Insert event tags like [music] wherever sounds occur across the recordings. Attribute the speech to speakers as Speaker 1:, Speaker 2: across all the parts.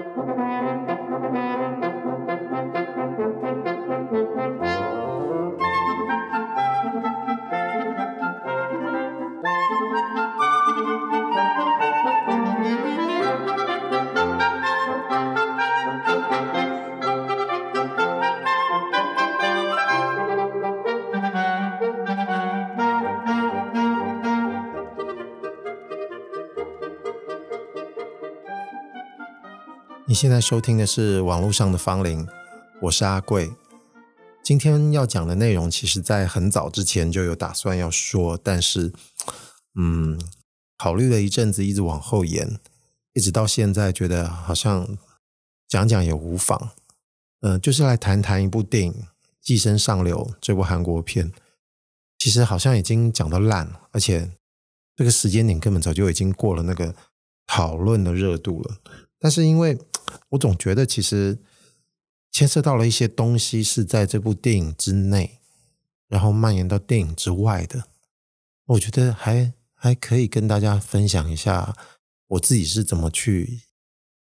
Speaker 1: なるほどね。现在收听的是网络上的芳邻，我是阿贵。今天要讲的内容，其实在很早之前就有打算要说，但是，嗯，考虑了一阵子，一直往后延，一直到现在，觉得好像讲讲也无妨。嗯、就是来谈谈一部电影《寄生上流》这部韩国片。其实好像已经讲到烂了，而且这个时间点根本早就已经过了那个讨论的热度了。但是因为我总觉得，其实牵涉到了一些东西是在这部电影之内，然后蔓延到电影之外的。我觉得还还可以跟大家分享一下我自己是怎么去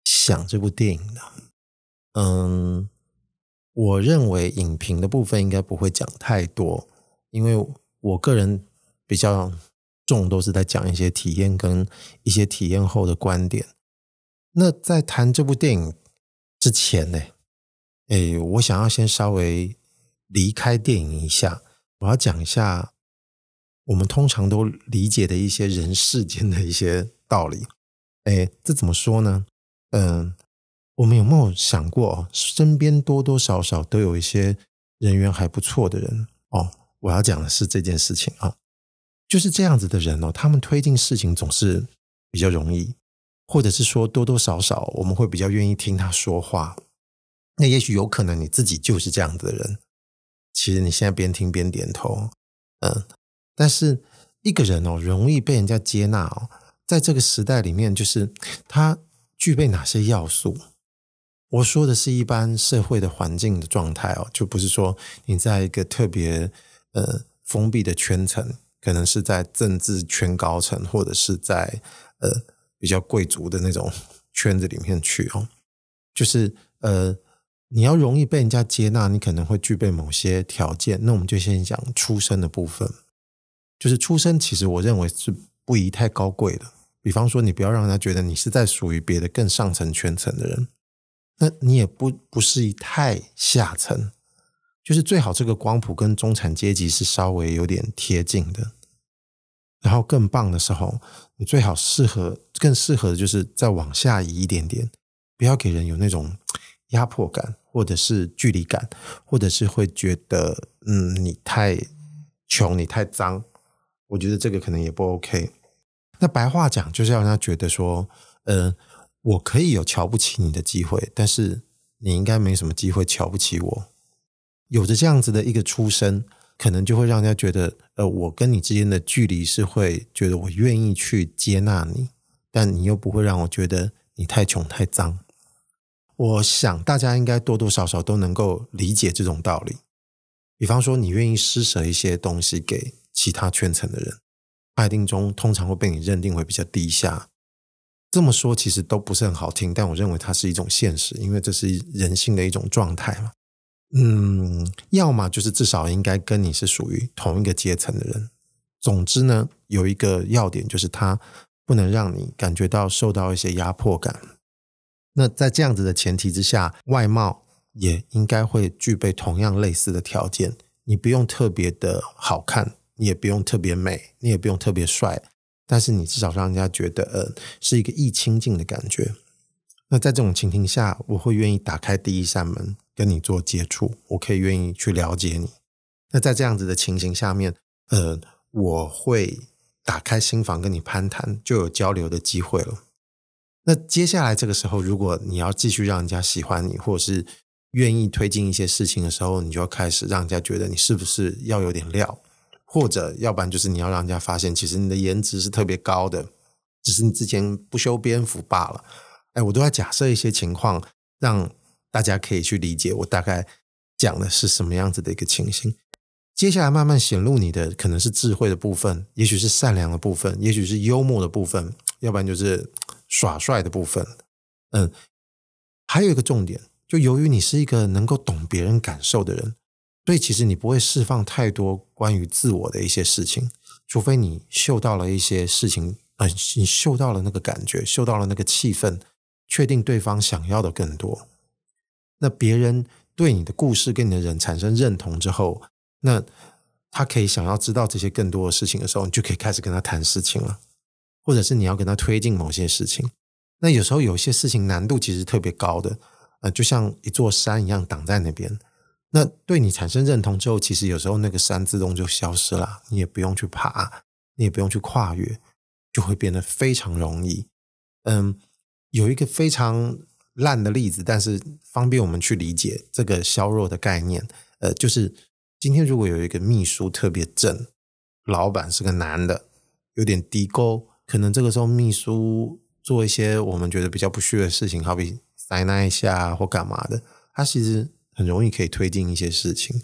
Speaker 1: 想这部电影的。嗯，我认为影评的部分应该不会讲太多，因为我个人比较重都是在讲一些体验跟一些体验后的观点。那在谈这部电影之前呢，诶，我想要先稍微离开电影一下，我要讲一下我们通常都理解的一些人世间的一些道理。诶，这怎么说呢？嗯，我们有没有想过，身边多多少少都有一些人缘还不错的人哦？我要讲的是这件事情啊，就是这样子的人哦，他们推进事情总是比较容易。或者是说多多少少我们会比较愿意听他说话，那也许有可能你自己就是这样子的人。其实你现在边听边点头，嗯，但是一个人哦，容易被人家接纳哦，在这个时代里面，就是他具备哪些要素？我说的是一般社会的环境的状态哦，就不是说你在一个特别呃封闭的圈层，可能是在政治圈高层，或者是在呃。比较贵族的那种圈子里面去哦，就是呃，你要容易被人家接纳，你可能会具备某些条件。那我们就先讲出身的部分，就是出身，其实我认为是不宜太高贵的。比方说，你不要让人家觉得你是在属于别的更上层圈层的人，那你也不不适宜太下层，就是最好这个光谱跟中产阶级是稍微有点贴近的。然后更棒的时候，你最好适合更适合的就是再往下移一点点，不要给人有那种压迫感，或者是距离感，或者是会觉得嗯你太穷，你太脏。我觉得这个可能也不 OK。那白话讲就是要让他觉得说，呃，我可以有瞧不起你的机会，但是你应该没什么机会瞧不起我。有着这样子的一个出身。可能就会让人家觉得，呃，我跟你之间的距离是会觉得我愿意去接纳你，但你又不会让我觉得你太穷太脏。我想大家应该多多少少都能够理解这种道理。比方说，你愿意施舍一些东西给其他圈层的人，爱定中通常会被你认定为比较低下。这么说其实都不是很好听，但我认为它是一种现实，因为这是人性的一种状态嘛。嗯，要么就是至少应该跟你是属于同一个阶层的人。总之呢，有一个要点就是他不能让你感觉到受到一些压迫感。那在这样子的前提之下，外貌也应该会具备同样类似的条件。你不用特别的好看，你也不用特别美，你也不用特别帅，但是你至少让人家觉得呃是一个易亲近的感觉。那在这种情形下，我会愿意打开第一扇门。跟你做接触，我可以愿意去了解你。那在这样子的情形下面，呃，我会打开心房跟你攀谈，就有交流的机会了。那接下来这个时候，如果你要继续让人家喜欢你，或者是愿意推进一些事情的时候，你就要开始让人家觉得你是不是要有点料，或者要不然就是你要让人家发现，其实你的颜值是特别高的，只是你之前不修边幅罢了。哎，我都要假设一些情况，让。大家可以去理解我大概讲的是什么样子的一个情形。接下来慢慢显露你的可能是智慧的部分，也许是善良的部分，也许是幽默的部分，要不然就是耍帅的部分。嗯，还有一个重点，就由于你是一个能够懂别人感受的人，所以其实你不会释放太多关于自我的一些事情，除非你嗅到了一些事情，呃，你嗅到了那个感觉，嗅到了那个气氛，确定对方想要的更多。那别人对你的故事跟你的人产生认同之后，那他可以想要知道这些更多的事情的时候，你就可以开始跟他谈事情了，或者是你要跟他推进某些事情。那有时候有些事情难度其实特别高的，呃，就像一座山一样挡在那边。那对你产生认同之后，其实有时候那个山自动就消失了，你也不用去爬，你也不用去跨越，就会变得非常容易。嗯，有一个非常烂的例子，但是方便我们去理解这个削弱的概念。呃，就是今天如果有一个秘书特别正，老板是个男的，有点低沟，可能这个时候秘书。做一些我们觉得比较不屑的事情，好比塞那一下或干嘛的，他其实很容易可以推进一些事情。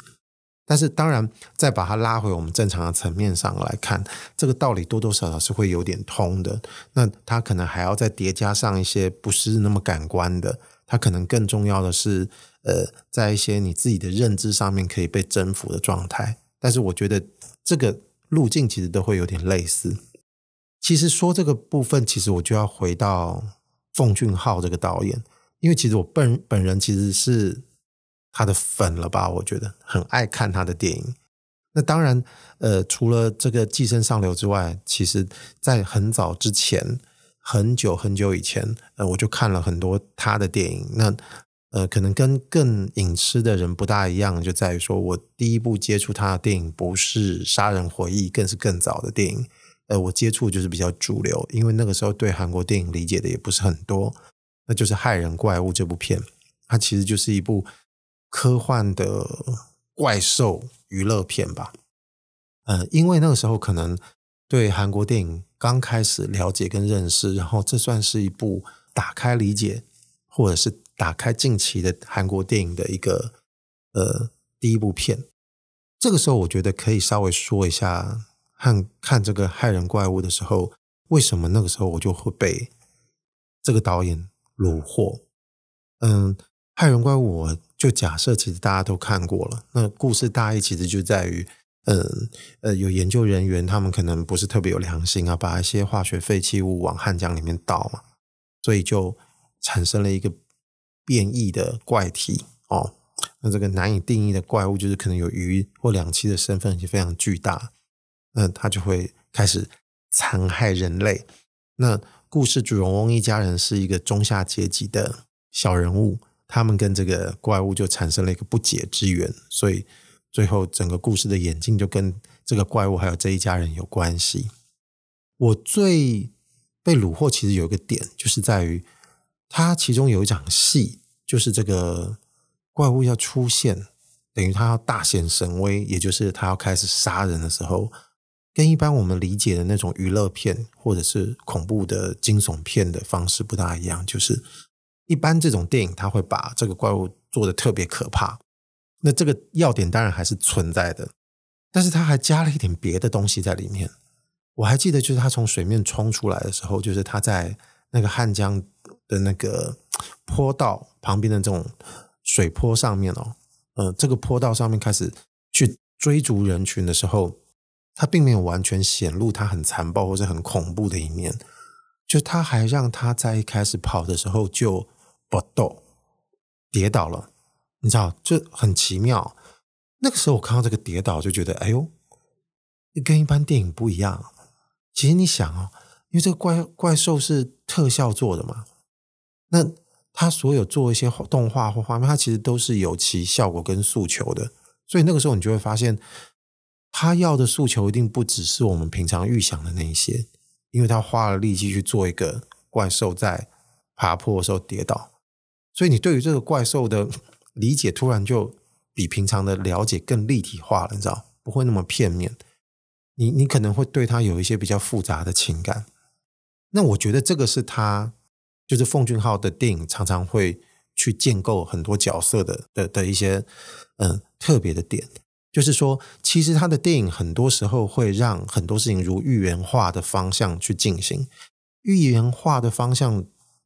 Speaker 1: 但是当然，再把它拉回我们正常的层面上来看，这个道理多多少少是会有点通的。那它可能还要再叠加上一些不是那么感官的，它可能更重要的是，呃，在一些你自己的认知上面可以被征服的状态。但是我觉得这个路径其实都会有点类似。其实说这个部分，其实我就要回到奉俊昊这个导演，因为其实我本本人其实是他的粉了吧？我觉得很爱看他的电影。那当然，呃，除了这个《寄生上流》之外，其实在很早之前，很久很久以前，呃，我就看了很多他的电影。那呃，可能跟更影痴的人不大一样，就在于说我第一部接触他的电影不是《杀人回忆》，更是更早的电影。呃，我接触就是比较主流，因为那个时候对韩国电影理解的也不是很多，那就是《害人怪物》这部片，它其实就是一部科幻的怪兽娱乐片吧。呃，因为那个时候可能对韩国电影刚开始了解跟认识，然后这算是一部打开理解，或者是打开近期的韩国电影的一个呃第一部片。这个时候，我觉得可以稍微说一下。看看这个害人怪物的时候，为什么那个时候我就会被这个导演虏获？嗯，害人怪物，我就假设其实大家都看过了。那故事大意其实就在于，嗯呃，有研究人员他们可能不是特别有良心啊，把一些化学废弃物往汉江里面倒嘛，所以就产生了一个变异的怪体哦。那这个难以定义的怪物，就是可能有鱼或两栖的身份，也非常巨大。那他就会开始残害人类。那故事主人翁一家人是一个中下阶级的小人物，他们跟这个怪物就产生了一个不解之缘，所以最后整个故事的演进就跟这个怪物还有这一家人有关系。我最被虏获其实有一个点，就是在于他其中有一场戏，就是这个怪物要出现，等于他要大显神威，也就是他要开始杀人的时候。跟一般我们理解的那种娱乐片或者是恐怖的惊悚片的方式不大一样，就是一般这种电影，它会把这个怪物做得特别可怕。那这个要点当然还是存在的，但是它还加了一点别的东西在里面。我还记得，就是他从水面冲出来的时候，就是他在那个汉江的那个坡道旁边的这种水坡上面哦，呃，这个坡道上面开始去追逐人群的时候。他并没有完全显露他很残暴或者很恐怖的一面，就他还让他在一开始跑的时候就搏斗跌倒了，你知道，就很奇妙。那个时候我看到这个跌倒，就觉得哎呦，跟一般电影不一样。其实你想哦，因为这个怪怪兽是特效做的嘛，那他所有做一些动画或画面，它其实都是有其效果跟诉求的，所以那个时候你就会发现。他要的诉求一定不只是我们平常预想的那一些，因为他花了力气去做一个怪兽在爬坡的时候跌倒，所以你对于这个怪兽的理解突然就比平常的了解更立体化了，你知道，不会那么片面。你你可能会对他有一些比较复杂的情感。那我觉得这个是他就是奉俊昊的电影常常会去建构很多角色的的的一些嗯特别的点。就是说，其实他的电影很多时候会让很多事情如预言化的方向去进行。预言化的方向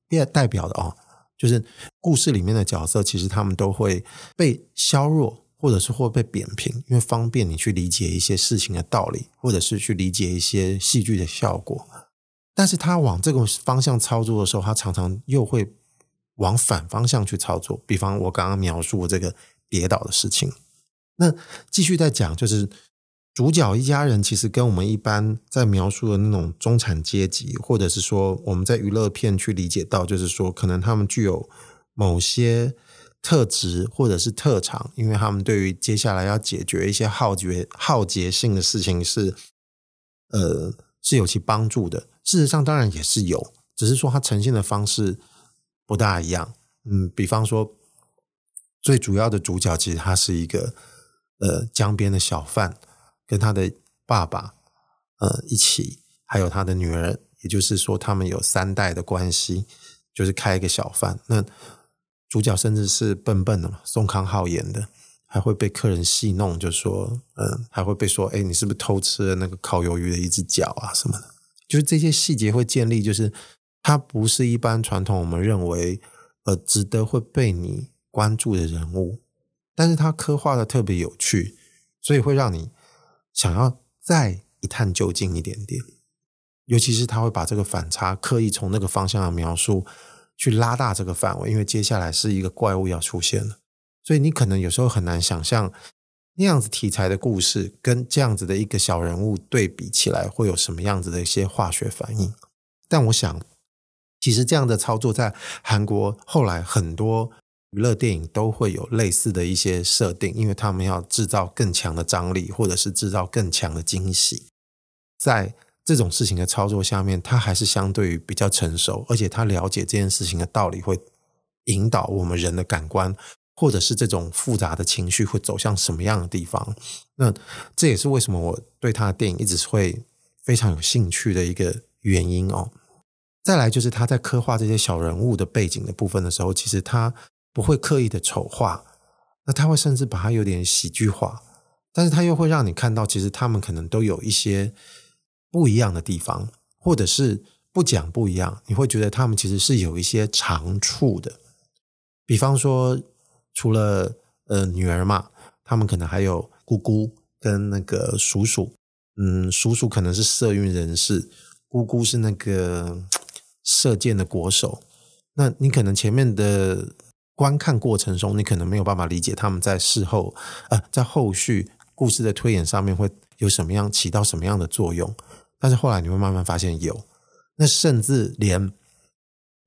Speaker 1: 代代表的哦，就是故事里面的角色，其实他们都会被削弱，或者是会被扁平，因为方便你去理解一些事情的道理，或者是去理解一些戏剧的效果。但是他往这个方向操作的时候，他常常又会往反方向去操作。比方我刚刚描述这个跌倒的事情，那继续再讲，就是主角一家人其实跟我们一般在描述的那种中产阶级，或者是说我们在娱乐片去理解到，就是说可能他们具有某些特质或者是特长，因为他们对于接下来要解决一些浩劫浩劫性的事情是，呃，是有其帮助的。事实上，当然也是有，只是说它呈现的方式不大一样。嗯，比方说，最主要的主角其实他是一个呃江边的小贩，跟他的爸爸呃一起，还有他的女儿，也就是说，他们有三代的关系，就是开一个小贩。那主角甚至是笨笨的嘛，宋康昊演的，还会被客人戏弄，就说，嗯、还会被说，哎，你是不是偷吃了那个烤鱿鱼的一只脚啊什么的。就是这些细节会建立，就是他不是一般传统我们认为呃值得会被你关注的人物，但是他刻画的特别有趣，所以会让你想要再一探究竟一点点。尤其是他会把这个反差刻意从那个方向的描述去拉大这个范围，因为接下来是一个怪物要出现了，所以你可能有时候很难想象。那样子题材的故事跟这样子的一个小人物对比起来，会有什么样子的一些化学反应？但我想，其实这样的操作在韩国后来很多娱乐电影都会有类似的一些设定，因为他们要制造更强的张力，或者是制造更强的惊喜。在这种事情的操作下面，他还是相对于比较成熟，而且他了解这件事情的道理，会引导我们人的感官。或者是这种复杂的情绪会走向什么样的地方？那这也是为什么我对他的电影一直会非常有兴趣的一个原因哦。再来就是他在刻画这些小人物的背景的部分的时候，其实他不会刻意的丑化，那他会甚至把它有点喜剧化，但是他又会让你看到，其实他们可能都有一些不一样的地方，或者是不讲不一样，你会觉得他们其实是有一些长处的，比方说。除了呃女儿嘛，他们可能还有姑姑跟那个叔叔。嗯，叔叔可能是社运人士，姑姑是那个射箭的国手。那你可能前面的观看过程中，你可能没有办法理解他们在事后呃在后续故事的推演上面会有什么样起到什么样的作用。但是后来你会慢慢发现有，那甚至连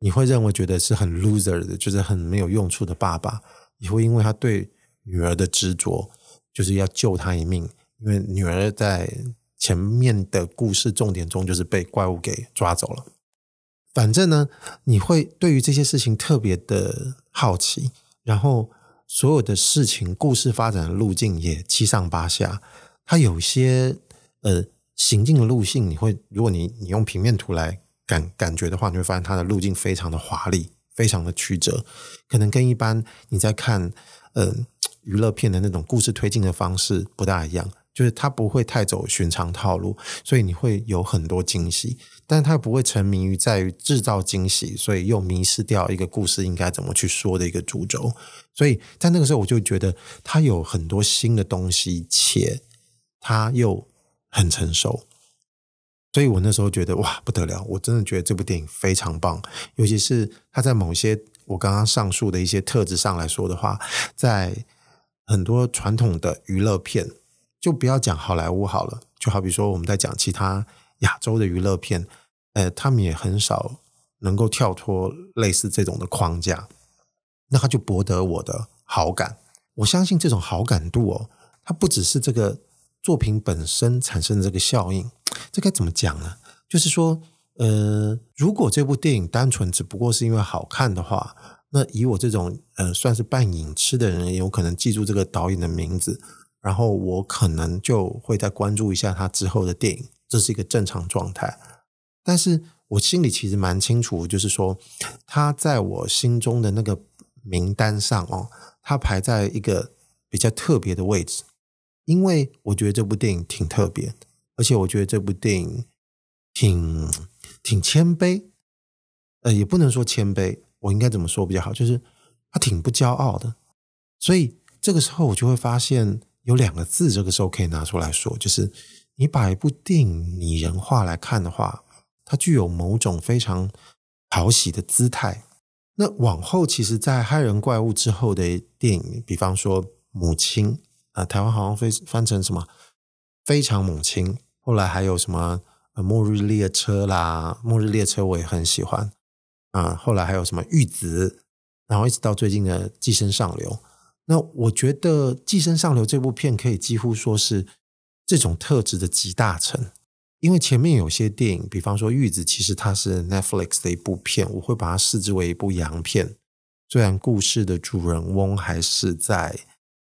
Speaker 1: 你会认为觉得是很 loser 的，就是很没有用处的爸爸。也会因为他对女儿的执着，就是要救她一命。因为女儿在前面的故事重点中就是被怪物给抓走了。反正呢，你会对于这些事情特别的好奇，然后所有的事情故事发展的路径也七上八下。它有些呃行进的路径，你会如果你你用平面图来感感觉的话，你会发现它的路径非常的华丽。非常的曲折，可能跟一般你在看呃娱乐片的那种故事推进的方式不大一样，就是他不会太走寻常套路，所以你会有很多惊喜，但是它不会沉迷于在于制造惊喜，所以又迷失掉一个故事应该怎么去说的一个主轴。所以在那个时候，我就觉得他有很多新的东西，且他又很成熟。所以我那时候觉得哇不得了，我真的觉得这部电影非常棒，尤其是他在某些我刚刚上述的一些特质上来说的话，在很多传统的娱乐片，就不要讲好莱坞好了，就好比说我们在讲其他亚洲的娱乐片，呃，他们也很少能够跳脱类似这种的框架，那他就博得我的好感。我相信这种好感度哦，它不只是这个作品本身产生的这个效应。这该怎么讲呢？就是说，呃，如果这部电影单纯只不过是因为好看的话，那以我这种呃算是半影痴的人，也有可能记住这个导演的名字，然后我可能就会再关注一下他之后的电影，这是一个正常状态。但是我心里其实蛮清楚，就是说他在我心中的那个名单上哦，他排在一个比较特别的位置，因为我觉得这部电影挺特别。而且我觉得这部电影挺挺谦卑，呃，也不能说谦卑，我应该怎么说比较好？就是他挺不骄傲的。所以这个时候我就会发现有两个字，这个时候可以拿出来说，就是你把一部电影拟人化来看的话，它具有某种非常讨喜的姿态。那往后，其实，在《害人怪物》之后的电影，比方说《母亲》啊、台湾好像翻翻成什么《非常母亲》，后来还有什么《末日列车》啦，《末日列车》我也很喜欢啊、后来还有什么《玉子》，然后一直到最近的《寄生上流》。那我觉得《寄生上流》这部片可以几乎说是这种特质的集大成。因为前面有些电影，比方说《玉子》，其实它是 Netflix 的一部片，我会把它视之为一部洋片。虽然故事的主人翁还是在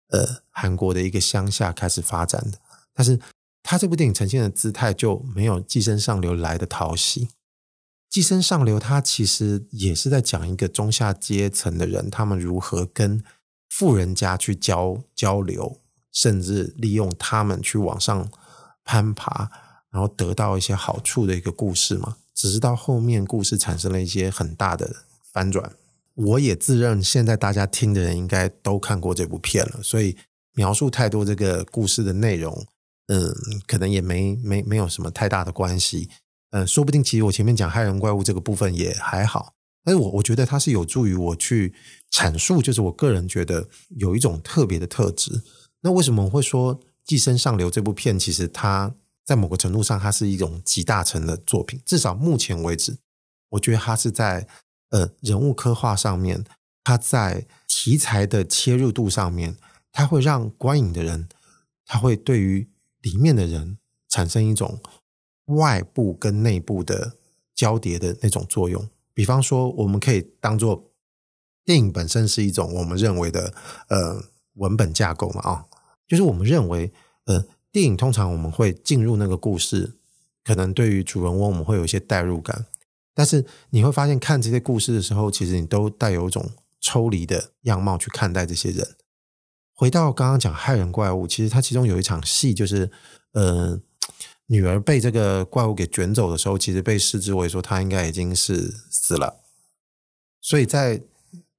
Speaker 1: 呃韩国的一个乡下开始发展的，但是他这部电影呈现的姿态就没有《寄生上流》来的讨喜。《寄生上流》它其实也是在讲一个中下阶层的人，他们如何跟富人家去交交流，甚至利用他们去往上攀爬。然后得到一些好处的一个故事嘛，只是到后面故事产生了一些很大的翻转。我也自认现在大家听的人应该都看过这部片了，所以描述太多这个故事的内容，嗯，可能也没没没有什么太大的关系。嗯，说不定其实我前面讲害人怪物这个部分也还好，但是我我觉得它是有助于我去阐述，就是我个人觉得有一种特别的特质。那为什么我会说《寄生上流》这部片其实它？在某个程度上，它是一种集大成的作品。至少目前为止，我觉得它是在呃人物刻画上面，它在题材的切入度上面，它会让观影的人，他会对于里面的人产生一种外部跟内部的交叠的那种作用。比方说，我们可以当做电影本身是一种我们认为的呃文本架构嘛，啊，就是我们认为呃。电影通常我们会进入那个故事，可能对于主人翁我们会有一些代入感，但是你会发现看这些故事的时候，其实你都带有一种抽离的样貌去看待这些人。回到刚刚讲害人怪物，其实它其中有一场戏，就是呃，女儿被这个怪物给卷走的时候，其实被视之为说她应该已经是死了，所以在。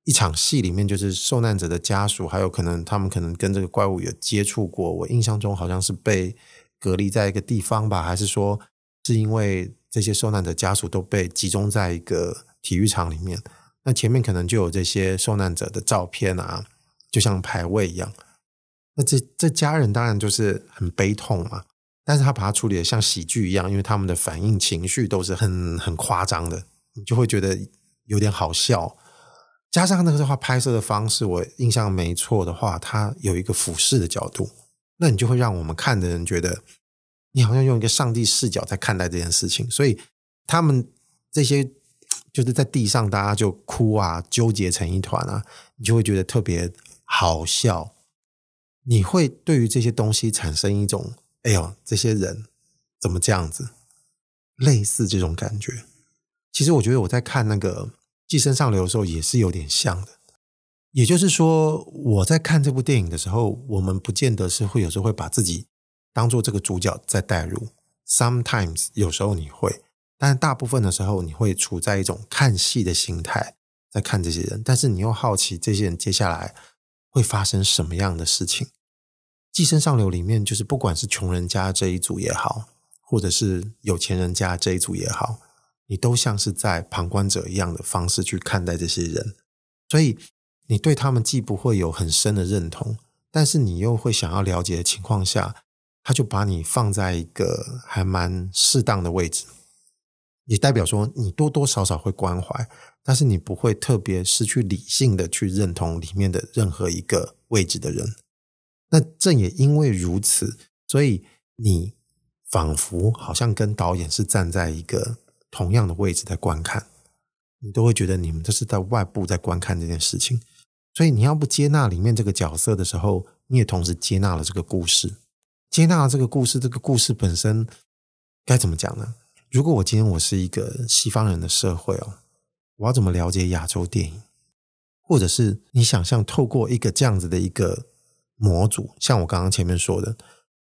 Speaker 1: 一场戏里面，就是受难者的家属，还有可能他们可能跟这个怪物有接触过。我印象中好像是被隔离在一个地方吧，还是说是因为这些受难者家属都被集中在一个体育场里面？那前面可能就有这些受难者的照片啊，就像牌位一样。那这这家人当然就是很悲痛嘛，但是他把它处理得像喜剧一样，因为他们的反应情绪都是很很夸张的，你就会觉得有点好笑。加上那个的话，拍摄的方式，我印象没错的话，它有一个俯视的角度，那你就会让我们看的人觉得，你好像用一个上帝视角在看待这件事情。所以他们这些就是在地上，大家就哭啊，纠结成一团啊，你就会觉得特别好笑。你会对于这些东西产生一种，哎呦，这些人怎么这样子？类似这种感觉。其实我觉得我在看那个。寄生上流的时候也是有点像的，也就是说，我在看这部电影的时候，我们不见得是会有时候会把自己当做这个主角在带入。Sometimes 有时候你会，但是大部分的时候你会处在一种看戏的心态在看这些人，但是你又好奇这些人接下来会发生什么样的事情。寄生上流里面就是不管是穷人家这一组也好，或者是有钱人家这一组也好。你都像是在旁观者一样的方式去看待这些人，所以你对他们既不会有很深的认同，但是你又会想要了解的情况下，他就把你放在一个还蛮适当的位置，也代表说你多多少少会关怀，但是你不会特别失去理性的去认同里面的任何一个位置的人。那正也因为如此，所以你仿佛好像跟导演是站在一个。同样的位置在观看，你都会觉得你们这是在外部在观看这件事情。所以你要不接纳里面这个角色的时候，你也同时接纳了这个故事。接纳了这个故事，这个故事本身该怎么讲呢？如果我今天我是一个西方人的社会哦，我要怎么了解亚洲电影？或者是你想象透过一个这样子的一个模组，像我刚刚前面说的，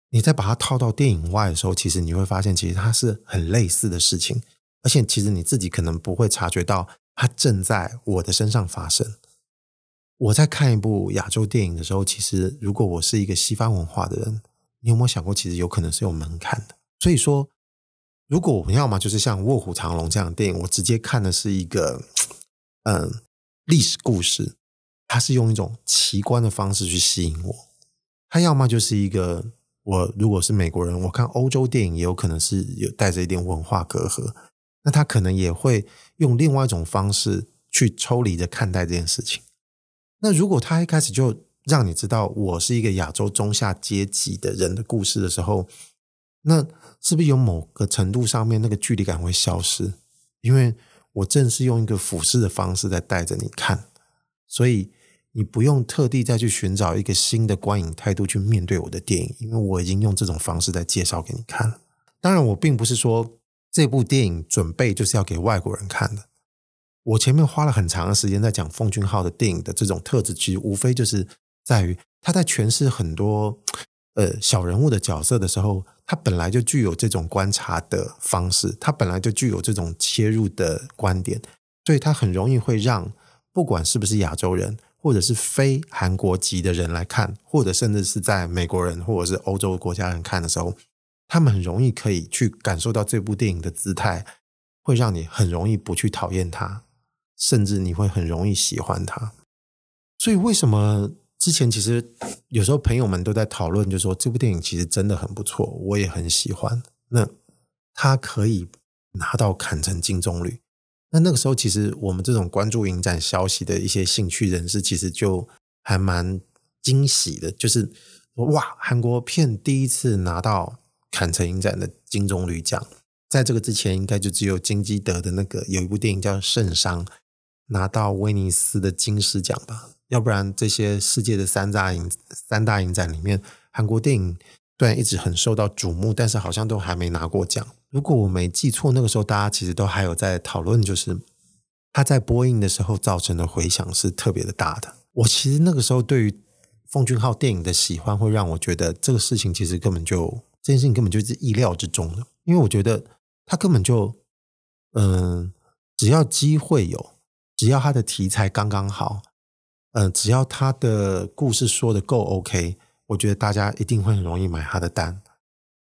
Speaker 1: 你再把它套到电影外的时候，其实你会发现，其实它是很类似的事情。而且，其实你自己可能不会察觉到，它正在我的身上发生。我在看一部亚洲电影的时候，其实如果我是一个西方文化的人，你有没有想过，其实有可能是有门槛的？所以说，如果我们要么就是像《卧虎藏龙》这样的电影，我直接看的是一个嗯历史故事，他是用一种奇观的方式去吸引我；他要么就是一个我如果是美国人，我看欧洲电影也有可能是有带着一点文化隔阂。那他可能也会用另外一种方式去抽离着看待这件事情。那如果他一开始就让你知道我是一个亚洲中下阶级的人的故事的时候，那是不是有某个程度上面那个距离感会消失？因为我正是用一个俯视的方式在带着你看，所以你不用特地再去寻找一个新的观影态度去面对我的电影，因为我已经用这种方式在介绍给你看了。当然，我并不是说。这部电影准备就是要给外国人看的。我前面花了很长的时间在讲奉俊昊的电影的这种特质，其实无非就是在于他在诠释很多呃小人物的角色的时候，他本来就具有这种观察的方式，他本来就具有这种切入的观点，所以他很容易会让不管是不是亚洲人，或者是非韩国籍的人来看，或者甚至是在美国人或者是欧洲国家人看的时候。他们很容易可以去感受到这部电影的姿态，会让你很容易不去讨厌它，甚至你会很容易喜欢它。所以，为什么之前其实有时候朋友们都在讨论，就说这部电影其实真的很不错，我也很喜欢。那它可以拿到坎城金棕榈，那那个时候其实我们这种关注影展消息的一些兴趣人士，其实就还蛮惊喜的，就是哇，韩国片第一次拿到。坎城影展的金棕榈奖，在这个之前，应该就只有金基德的那个有一部电影叫《圣伤》，拿到威尼斯的金狮奖吧。要不然，这些世界的三大影三大影展里面，韩国电影虽然一直很受到瞩目，但是好像都还没拿过奖。如果我没记错，那个时候大家其实都还有在讨论，就是他在播映的时候造成的回响是特别的大的。我其实那个时候对于奉俊昊电影的喜欢，会让我觉得这个事情其实根本就。这件事情根本就是意料之中的，因为我觉得他根本就，嗯、只要机会有，只要他的题材刚刚好，嗯、只要他的故事说的够 OK，我觉得大家一定会很容易买他的单。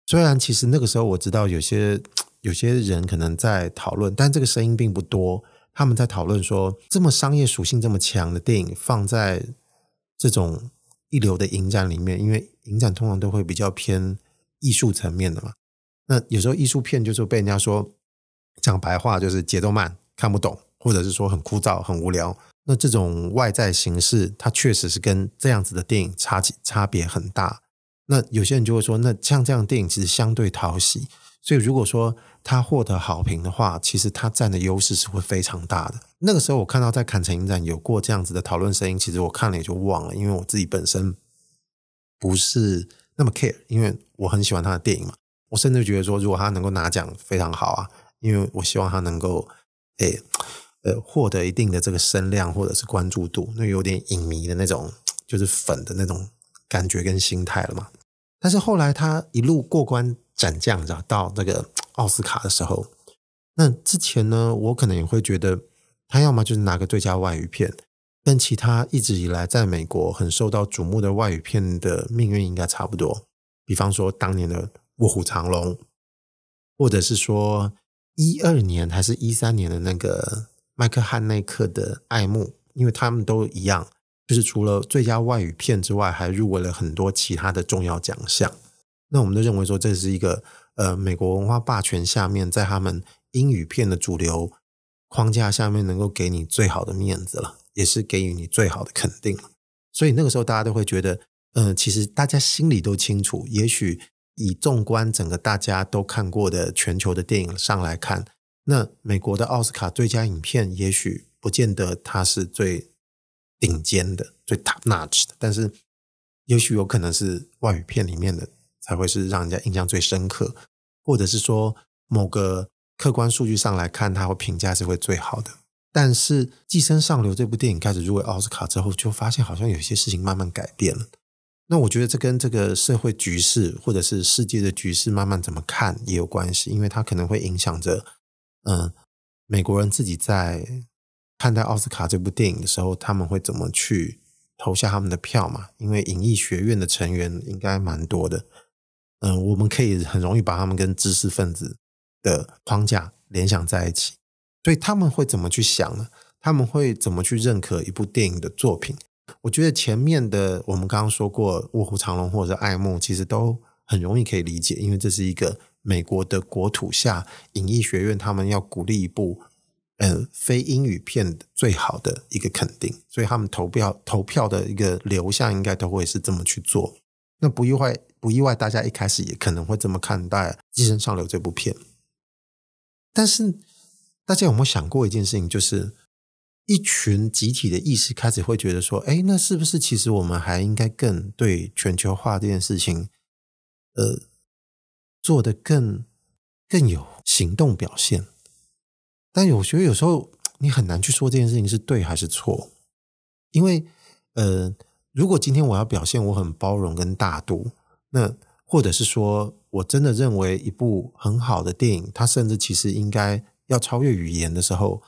Speaker 1: 虽然其实那个时候我知道有些有些人可能在讨论，但这个声音并不多。他们在讨论说，这么商业属性这么强的电影放在这种一流的影展里面，因为影展通常都会比较偏。艺术层面的嘛，那有时候艺术片就是被人家说讲白话就是节奏慢，看不懂，或者是说很枯燥、很无聊。那这种外在形式，它确实是跟这样子的电影差差别很大。那有些人就会说，那像这样的电影其实相对讨喜，所以如果说他获得好评的话，其实他占的优势是会非常大的。那个时候我看到在坎城影展有过这样子的讨论声音，其实我看了也就忘了，因为我自己本身不是。那么 care，因为我很喜欢他的电影嘛，我甚至觉得说，如果他能够拿奖，非常好啊，因为我希望他能够，诶，呃，获得一定的这个声量或者是关注度，那有点影迷的那种，就是粉的那种感觉跟心态了嘛。但是后来他一路过关斩将，你知道，到那个 [tsk] 奥斯卡的时候，那之前呢，我可能也会觉得他要么就是拿个最佳外语片。跟其他一直以来在美国很受到瞩目的外语片的命运应该差不多，比方说当年的《卧虎藏龙》，或者是说一二年还是一三年的那个麦克汉内克的《爱慕》，因为他们都一样，就是除了最佳外语片之外，还入围了很多其他的重要奖项。那我们都认为说，这是一个呃美国文化霸权下面，在他们英语片的主流框架下面，能够给你最好的面子了。也是给予你最好的肯定了，所以那个时候大家都会觉得，嗯、呃，其实大家心里都清楚，也许以纵观整个大家都看过的全球的电影上来看，那美国的奥斯卡最佳影片也许不见得它是最顶尖的、最 top notch 的，但是也许有可能是外语片里面的才会是让人家印象最深刻，或者是说某个客观数据上来看，它会评价是会最好的。但是《寄生上流》这部电影开始入围奥斯卡之后，就发现好像有些事情慢慢改变了。那我觉得这跟这个社会局势或者是世界的局势慢慢怎么看也有关系，因为它可能会影响着，嗯，美国人自己在看待奥斯卡这部电影的时候，他们会怎么去投下他们的票嘛？因为影艺学院的成员应该蛮多的，嗯、我们可以很容易把他们跟知识分子的框架联想在一起，所以他们会怎么去想呢？他们会怎么去认可一部电影的作品？我觉得前面的我们刚刚说过，卧虎藏龙或者是爱慕，其实都很容易可以理解，因为这是一个美国的国土下影艺学院，他们要鼓励一部呃非英语片最好的一个肯定，所以他们投票投票的一个流向应该都会是这么去做。那不意外，不意外，大家一开始也可能会这么看待《寄生上流》这部片。但是大家有没有想过一件事情，就是？一群集体的意识开始会觉得说：“哎，那是不是其实我们还应该更对全球化这件事情，呃，做得更更有行动表现？”但我觉得有时候你很难去说这件事情是对还是错，因为呃，如果今天我要表现我很包容跟大度，那或者是说我真的认为一部很好的电影，它甚至其实应该要超越语言的时候。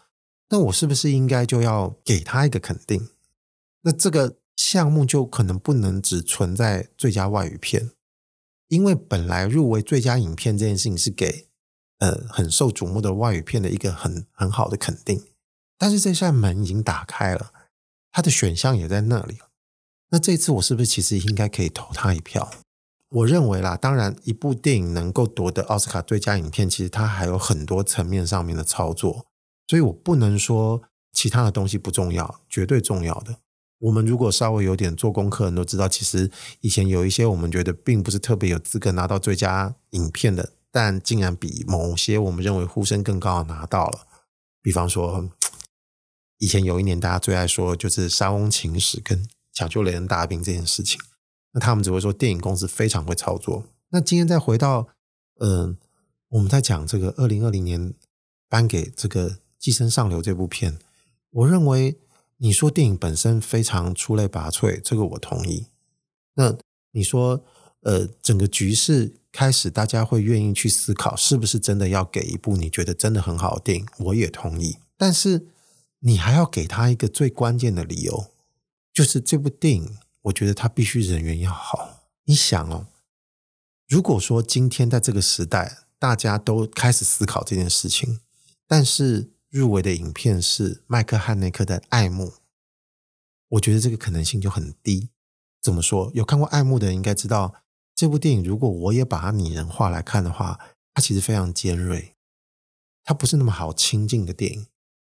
Speaker 1: 那我是不是应该就要给他一个肯定？那这个项目就可能不能只存在最佳外语片，因为本来入围最佳影片这件事情是给呃很受瞩目的外语片的一个很很好的肯定，但是这扇门已经打开了，它的选项也在那里。那这次我是不是其实应该可以投他一票？我认为啦，当然一部电影能够夺得奥斯卡最佳影片，其实它还有很多层面上面的操作。所以我不能说其他的东西不重要，绝对重要的。我们如果稍微有点做功课，人都知道，其实以前有一些我们觉得并不是特别有资格拿到最佳影片的，但竟然比某些我们认为呼声更高的拿到了。比方说，以前有一年大家最爱说就是《莎翁情史》跟《抢救雷恩大兵》这件事情，那他们只会说电影公司非常会操作。那今天再回到，嗯、我们在讲这个二零二零年颁给这个。《寄生上流》这部片，我认为你说电影本身非常出类拔萃，这个我同意。那你说，呃，整个局势开始，大家会愿意去思考，是不是真的要给一部你觉得真的很好的电影？我也同意。但是你还要给他一个最关键的理由，就是这部电影，我觉得它必须人缘要好。你想哦，如果说今天在这个时代，大家都开始思考这件事情，但是入围的影片是麦克汉内克的《爱慕》，我觉得这个可能性就很低。怎么说？有看过《爱慕》的人应该知道，这部电影如果我也把它拟人化来看的话，它其实非常尖锐，它不是那么好亲近的电影。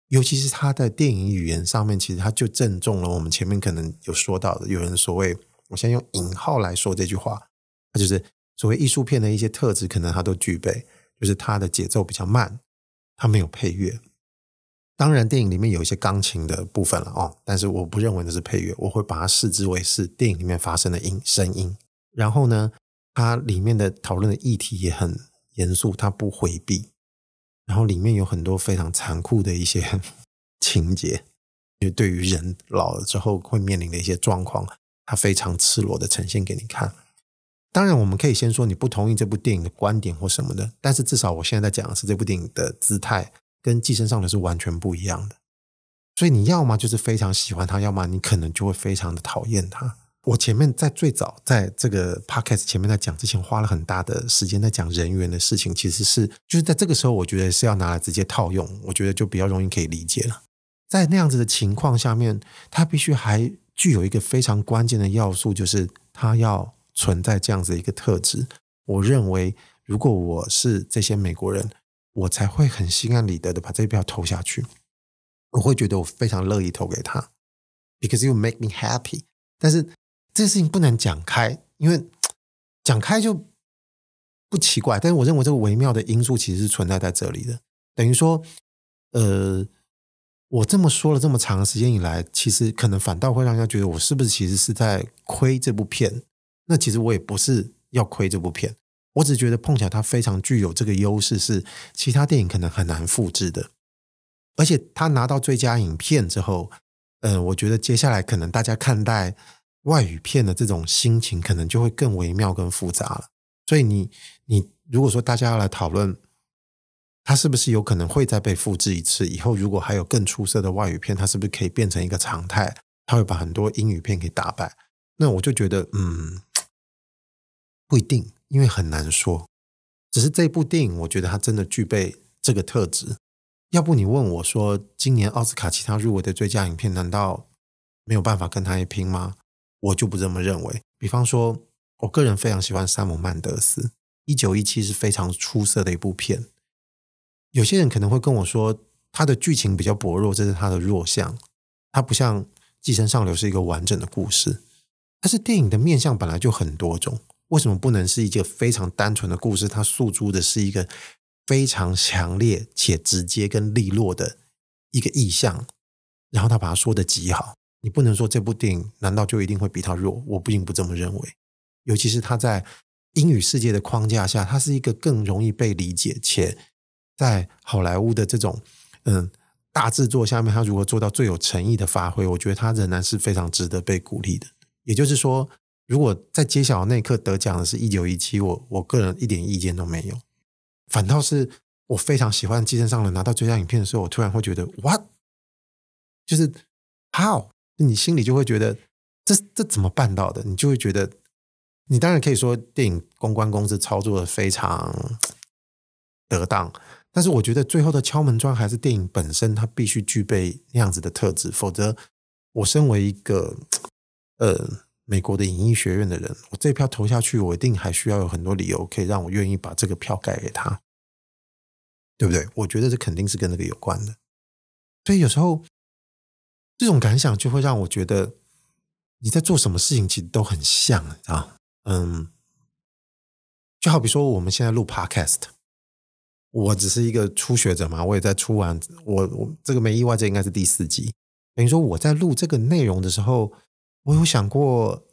Speaker 1: 尤其是它的电影语言上面，其实它就正中了我们前面可能有说到的，有人所谓，我先用引号来说这句话，它就是所谓艺术片的一些特质，可能它都具备，就是它的节奏比较慢，它没有配乐。当然，电影里面有一些钢琴的部分了哦，但是我不认为那是配乐，我会把它视之为是电影里面发生的音声音。然后呢，它里面的讨论的议题也很严肃，它不回避。然后里面有很多非常残酷的一些 [laughs] 情节，就对于人老了之后会面临的一些状况，它非常赤裸的呈现给你看。当然，我们可以先说你不同意这部电影的观点或什么的，但是至少我现在在讲的是这部电影的姿态。跟寄生上流是完全不一样的，所以你要么就是非常喜欢他，要么你可能就会非常的讨厌他。我前面在最早在这个 podcast 前面在讲之前，花了很大的时间在讲人员的事情，其实是就是在这个时候，我觉得是要拿来直接套用，我觉得就比较容易可以理解了。在那样子的情况下面，它必须还具有一个非常关键的要素，就是它要存在这样子一个特质。我认为，如果我是这些美国人。我才会很心安理得的把这一票投下去，我会觉得我非常乐意投给他，because you make me happy。但是这事情不能讲开，因为讲开就不奇怪。但是我认为这个微妙的因素其实是存在在这里的，等于说，呃，我这么说了这么长时间以来，其实可能反倒会让人家觉得我是不是其实是在亏这部片？那其实我也不是要亏这部片。我只觉得碰巧它非常具有这个优势，是其他电影可能很难复制的。而且他拿到最佳影片之后，嗯、呃，我觉得接下来可能大家看待外语片的这种心情，可能就会更微妙、更复杂了。所以你你如果说大家要来讨论它是不是有可能会再被复制一次？以后如果还有更出色的外语片，它是不是可以变成一个常态？它会把很多英语片给打败？那我就觉得，嗯，不一定，因为很难说。只是这部电影，我觉得它真的具备这个特质。要不你问我说，今年奥斯卡其他入围的最佳影片，难道没有办法跟他一拼吗？我就不这么认为。比方说，我个人非常喜欢山姆曼德斯，《一九一七》是非常出色的一部片。有些人可能会跟我说，他的剧情比较薄弱，这是他的弱项。他不像《寄生上流》是一个完整的故事。但是电影的面向本来就很多种，为什么不能是一个非常单纯的故事？它诉诸的是一个非常强烈且直接跟利落的一个意象，然后他把它说得极好。你不能说这部电影难道就一定会比他弱？我并不这么认为。尤其是他在英语世界的框架下，它是一个更容易被理解且。在好莱坞的这种嗯大制作下面，他如何做到最有诚意的发挥？我觉得他仍然是非常值得被鼓励的。也就是说，如果在揭晓那一刻得奖的是一九一七，我我个人一点意见都没有。反倒是我非常喜欢《寄生上流》拿到最佳影片的时候，我突然会觉得，what？就是 how？你心里就会觉得这这怎么办到的？你就会觉得，你当然可以说电影公关公司操作的非常得当。但是我觉得最后的敲门砖还是电影本身，它必须具备那样子的特质，否则我身为一个呃美国的影艺学院的人，我这票投下去，我一定还需要有很多理由可以让我愿意把这个票盖给他，对不对？我觉得这肯定是跟那个有关的。所以有时候这种感想就会让我觉得你在做什么事情其实都很像啊，嗯，就好比说我们现在录 Podcast。我只是一个初学者嘛，我也在出完，我我这个没意外，这应该是第四集。等于说我在录这个内容的时候，我有想过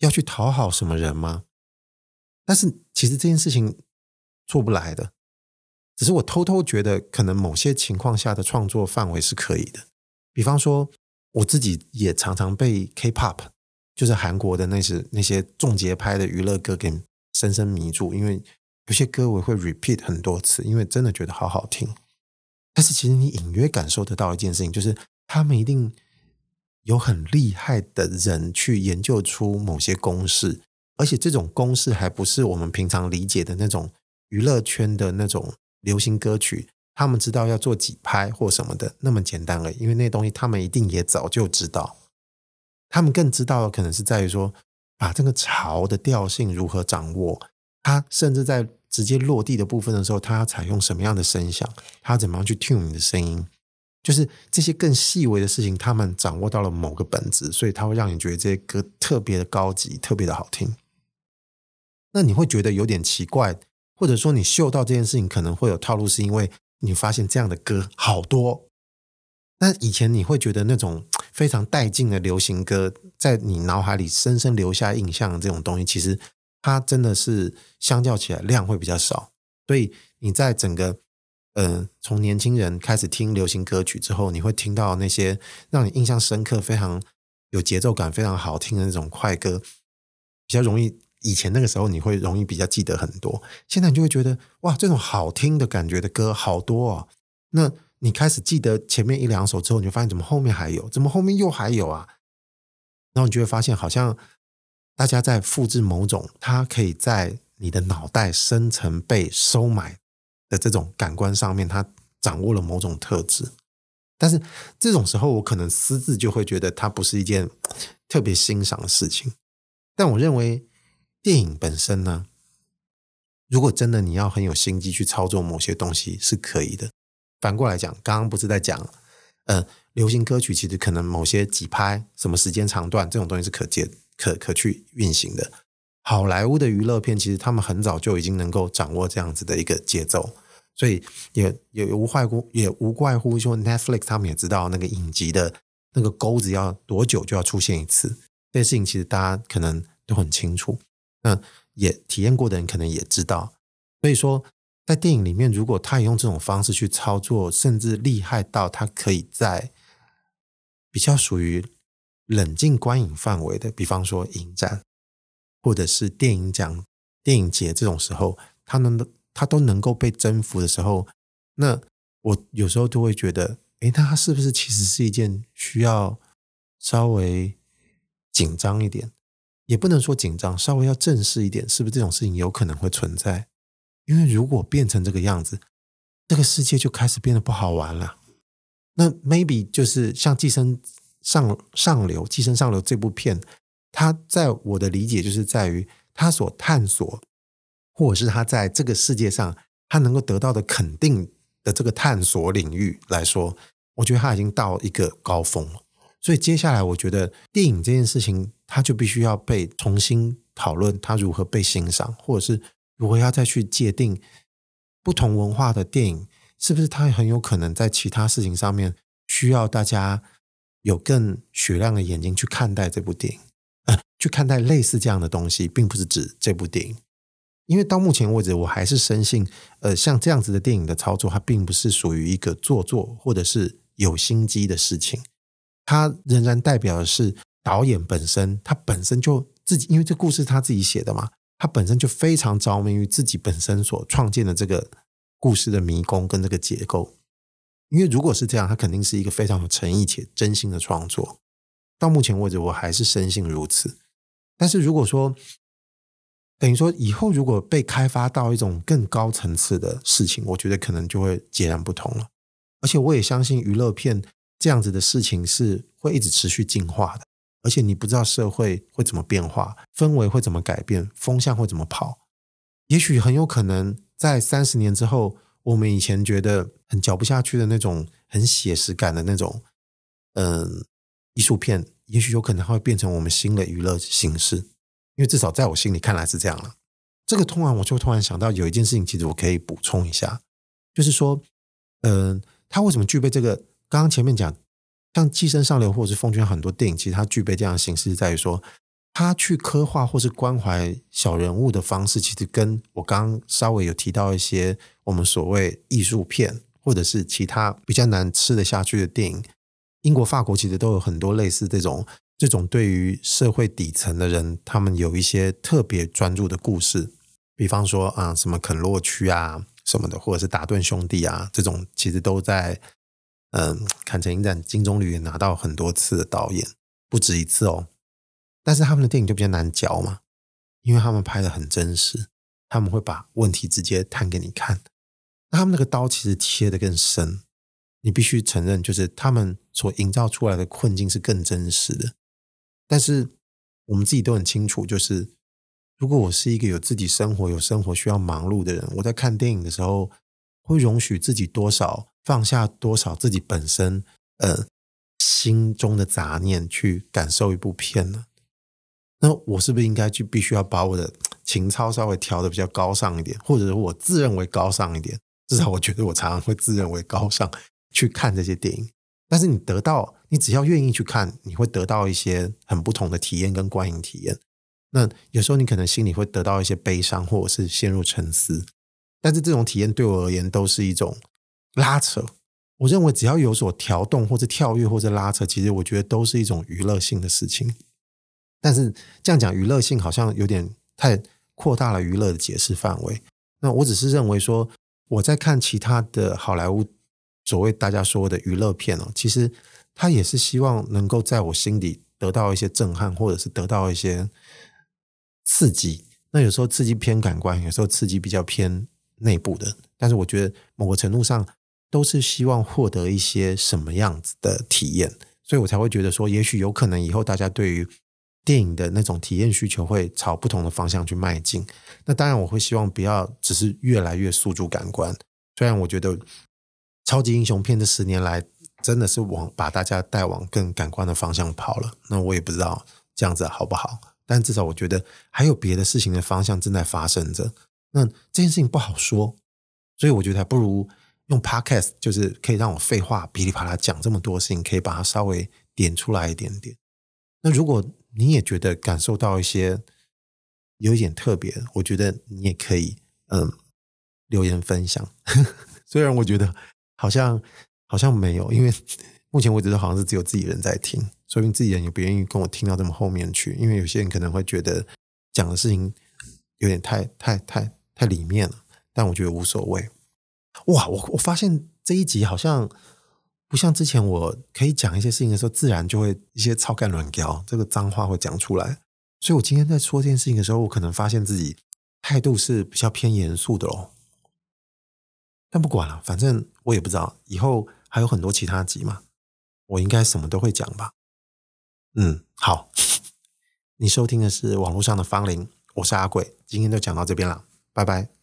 Speaker 1: 要去讨好什么人吗？但是其实这件事情做不来的，只是我偷偷觉得，可能某些情况下的创作范围是可以的。比方说，我自己也常常被 K-pop，就是韩国的那些那些重节拍的娱乐歌给深深迷住，因为。有些歌我会 repeat 很多次，因为真的觉得好好听。但是其实你隐约感受得到一件事情，就是他们一定有很厉害的人去研究出某些公式，而且这种公式还不是我们平常理解的那种娱乐圈的那种流行歌曲，他们知道要做几拍或什么的那么简单而已。因为那东西他们一定也早就知道，他们更知道的可能是在于说，把这个潮的调性如何掌握。他甚至在直接落地的部分的时候，他要采用什么样的声响？他怎么样去 tune 你的声音？就是这些更细微的事情，他们掌握到了某个本质，所以他会让你觉得这些歌特别的高级，特别的好听。那你会觉得有点奇怪，或者说你嗅到这件事情可能会有套路，是因为你发现这样的歌好多。那以前你会觉得那种 [tsk] 非常带劲的流行歌，在你脑海里深深留下印象这种东西，其实。它真的是相较起来量会比较少，所以你在整个呃从年轻人开始听流行歌曲之后，你会听到那些让你印象深刻、非常有节奏感、非常好听的那种快歌，比较容易。以前那个时候你会容易比较记得很多，现在你就会觉得哇，这种好听的感觉的歌好多哦。那你开始记得前面一两首之后，你就发现怎么后面还有，怎么后面又还有啊？然后你就会发现好像。大家在复制某种，它可以在你的脑袋深层被收买的这种感官上面，它掌握了某种特质。但是这种时候，我可能私自就会觉得它不是一件特别欣赏的事情。但我认为电影本身呢，如果真的你要很有心机去操作某些东西，是可以的。反过来讲，刚刚不是在讲，呃，流行歌曲其实可能某些几拍、什么时间长段这种东西是可接。可可去运行的好莱坞的娱乐片，其实他们很早就已经能够掌握这样子的一个节奏，所以也也无外乎也无怪乎说 Netflix 他们也知道那个影集的那个钩子要多久就要出现一次，这事情其实大家可能都很清楚，那也体验过的人可能也知道，所以说在电影里面，如果他也用这种方式去操作，甚至厉害到他可以在比较属于。冷静观影范围的，比方说影展，或者是电影奖、电影节这种时候，他能他都能够被征服的时候，那我有时候都会觉得，诶，那他是不是其实是一件需要稍微紧张一点，也不能说紧张，稍微要正式一点，是不是这种事情有可能会存在？因为如果变成这个样子，这个世界就开始变得不好玩了。那 maybe 就是像《寄生上上流》《寄生上流》这部片，它在我的理解就是在于它所探索，或者是它在这个世界上它能够得到的肯定的这个探索领域来说，我觉得它已经到一个高峰了。所以接下来，我觉得电影这件事情，它就必须要被重新讨论，它如何被欣赏，或者是如何要再去界定不同文化的电影。是不是它很有可能在其他事情上面需要大家有更雪亮的眼睛去看待这部电影，呃，去看待类似这样的东西，并不是指这部电影。因为到目前为止，我还是深信，呃，像这样子的电影的操作，它并不是属于一个做作或者是有心机的事情，它仍然代表的是导演本身，他本身就自己，因为这故事他自己写的嘛，他本身就非常着迷于自己本身所创建的这个。故事的迷宫跟这个结构，因为如果是这样，他肯定是一个非常有诚意且真心的创作。到目前为止，我还是深信如此。但是如果说，等于说以后如果被开发到一种更高层次的事情，我觉得可能就会截然不同了。而且我也相信娱乐片这样子的事情是会一直持续进化的。而且你不知道社会会怎么变化，氛围会怎么改变，风向会怎么跑，也许很有可能。在三十年之后，我们以前觉得很嚼不下去的那种很写实感的那种，嗯，艺术片，也许有可能会变成我们新的娱乐形式。因为至少在我心里看来是这样了。这个突然我就突然想到，有一件事情，其实我可以补充一下，就是说，嗯，他为什么具备这个？刚刚前面讲，像《寄生上流》或者是《风圈》很多电影，其实它具备这样的形式，在于说。它去刻画或是关怀小人物的方式，其实跟我刚刚稍微有提到一些我们所谓艺术片，或者是其他比较难吃得下去的电影，英国、法国其实都有很多类似这种这种对于社会底层的人，他们有一些特别专注的故事，比方说啊，什么肯洛区啊什么的，或者是达顿兄弟啊这种，其实都在嗯，坎城影展金棕榈也拿到很多次的导演，不止一次哦。但是他们的电影就比较难嚼嘛，因为他们拍的很真实，他们会把问题直接摊给你看。那他们那个刀其实切得更深，你必须承认，就是他们所营造出来的困境是更真实的。但是我们自己都很清楚，就是如果我是一个有自己生活、有生活需要忙碌的人，我在看电影的时候，会容许自己多少放下多少自己本身呃心中的杂念，去感受一部片呢？那我是不是应该去必须要把我的情操稍微调得比较高尚一点，或者是我自认为高尚一点？至少我觉得我常常会自认为高尚去看这些电影。但是你得到，你只要愿意去看，你会得到一些很不同的体验跟观影体验。那有时候你可能心里会得到一些悲伤，或者是陷入沉思。但是这种体验对我而言都是一种拉扯。我认为只要有所调动，或者跳跃，或者拉扯，其实我觉得都是一种娱乐性的事情。但是这样讲娱乐性好像有点太扩大了娱乐的解释范围。那我只是认为说，我在看其他的好莱坞所谓大家说的娱乐片哦，其实他也是希望能够在我心里得到一些震撼，或者是得到一些刺激。那有时候刺激偏感官，有时候刺激比较偏内部的。但是我觉得某个程度上都是希望获得一些什么样子的体验，所以我才会觉得说，也许有可能以后大家对于电影的那种体验需求会朝不同的方向去迈进。那当然，我会希望不要只是越来越诉诸感官。虽然我觉得超级英雄片这十年来真的是往把大家带往更感官的方向跑了。那我也不知道这样子好不好。但至少我觉得还有别的事情的方向正在发生着。那这件事情不好说，所以我觉得还不如用 Podcast，就是可以让我废话噼里啪啦讲这么多事情，可以把它稍微点出来一点点。那如果你也觉得感受到一些有一点特别，我觉得你也可以嗯留言分享。[laughs] 虽然我觉得好像好像没有，因为 [laughs] 目前为止都好像是只有自己人在听，说明自己人也不愿意跟我听到这么后面去。因为有些人可能会觉得讲的事情有点太太太在里面，但我觉得无所谓。哇，我我发现这一集好像不像之前，我可以讲一些事情的时候，自然就会一些超干乱叫，这个脏话会讲出来。所以我今天在说这件事情的时候，我可能发现自己态度是比较偏严肃的哦。但不管了，反正我也不知道，以后还有很多其他集嘛，我应该什么都会讲吧。嗯，好，[laughs] 你收听的是网络上的芳龄，我是阿贵，今天就讲到这边了，拜拜。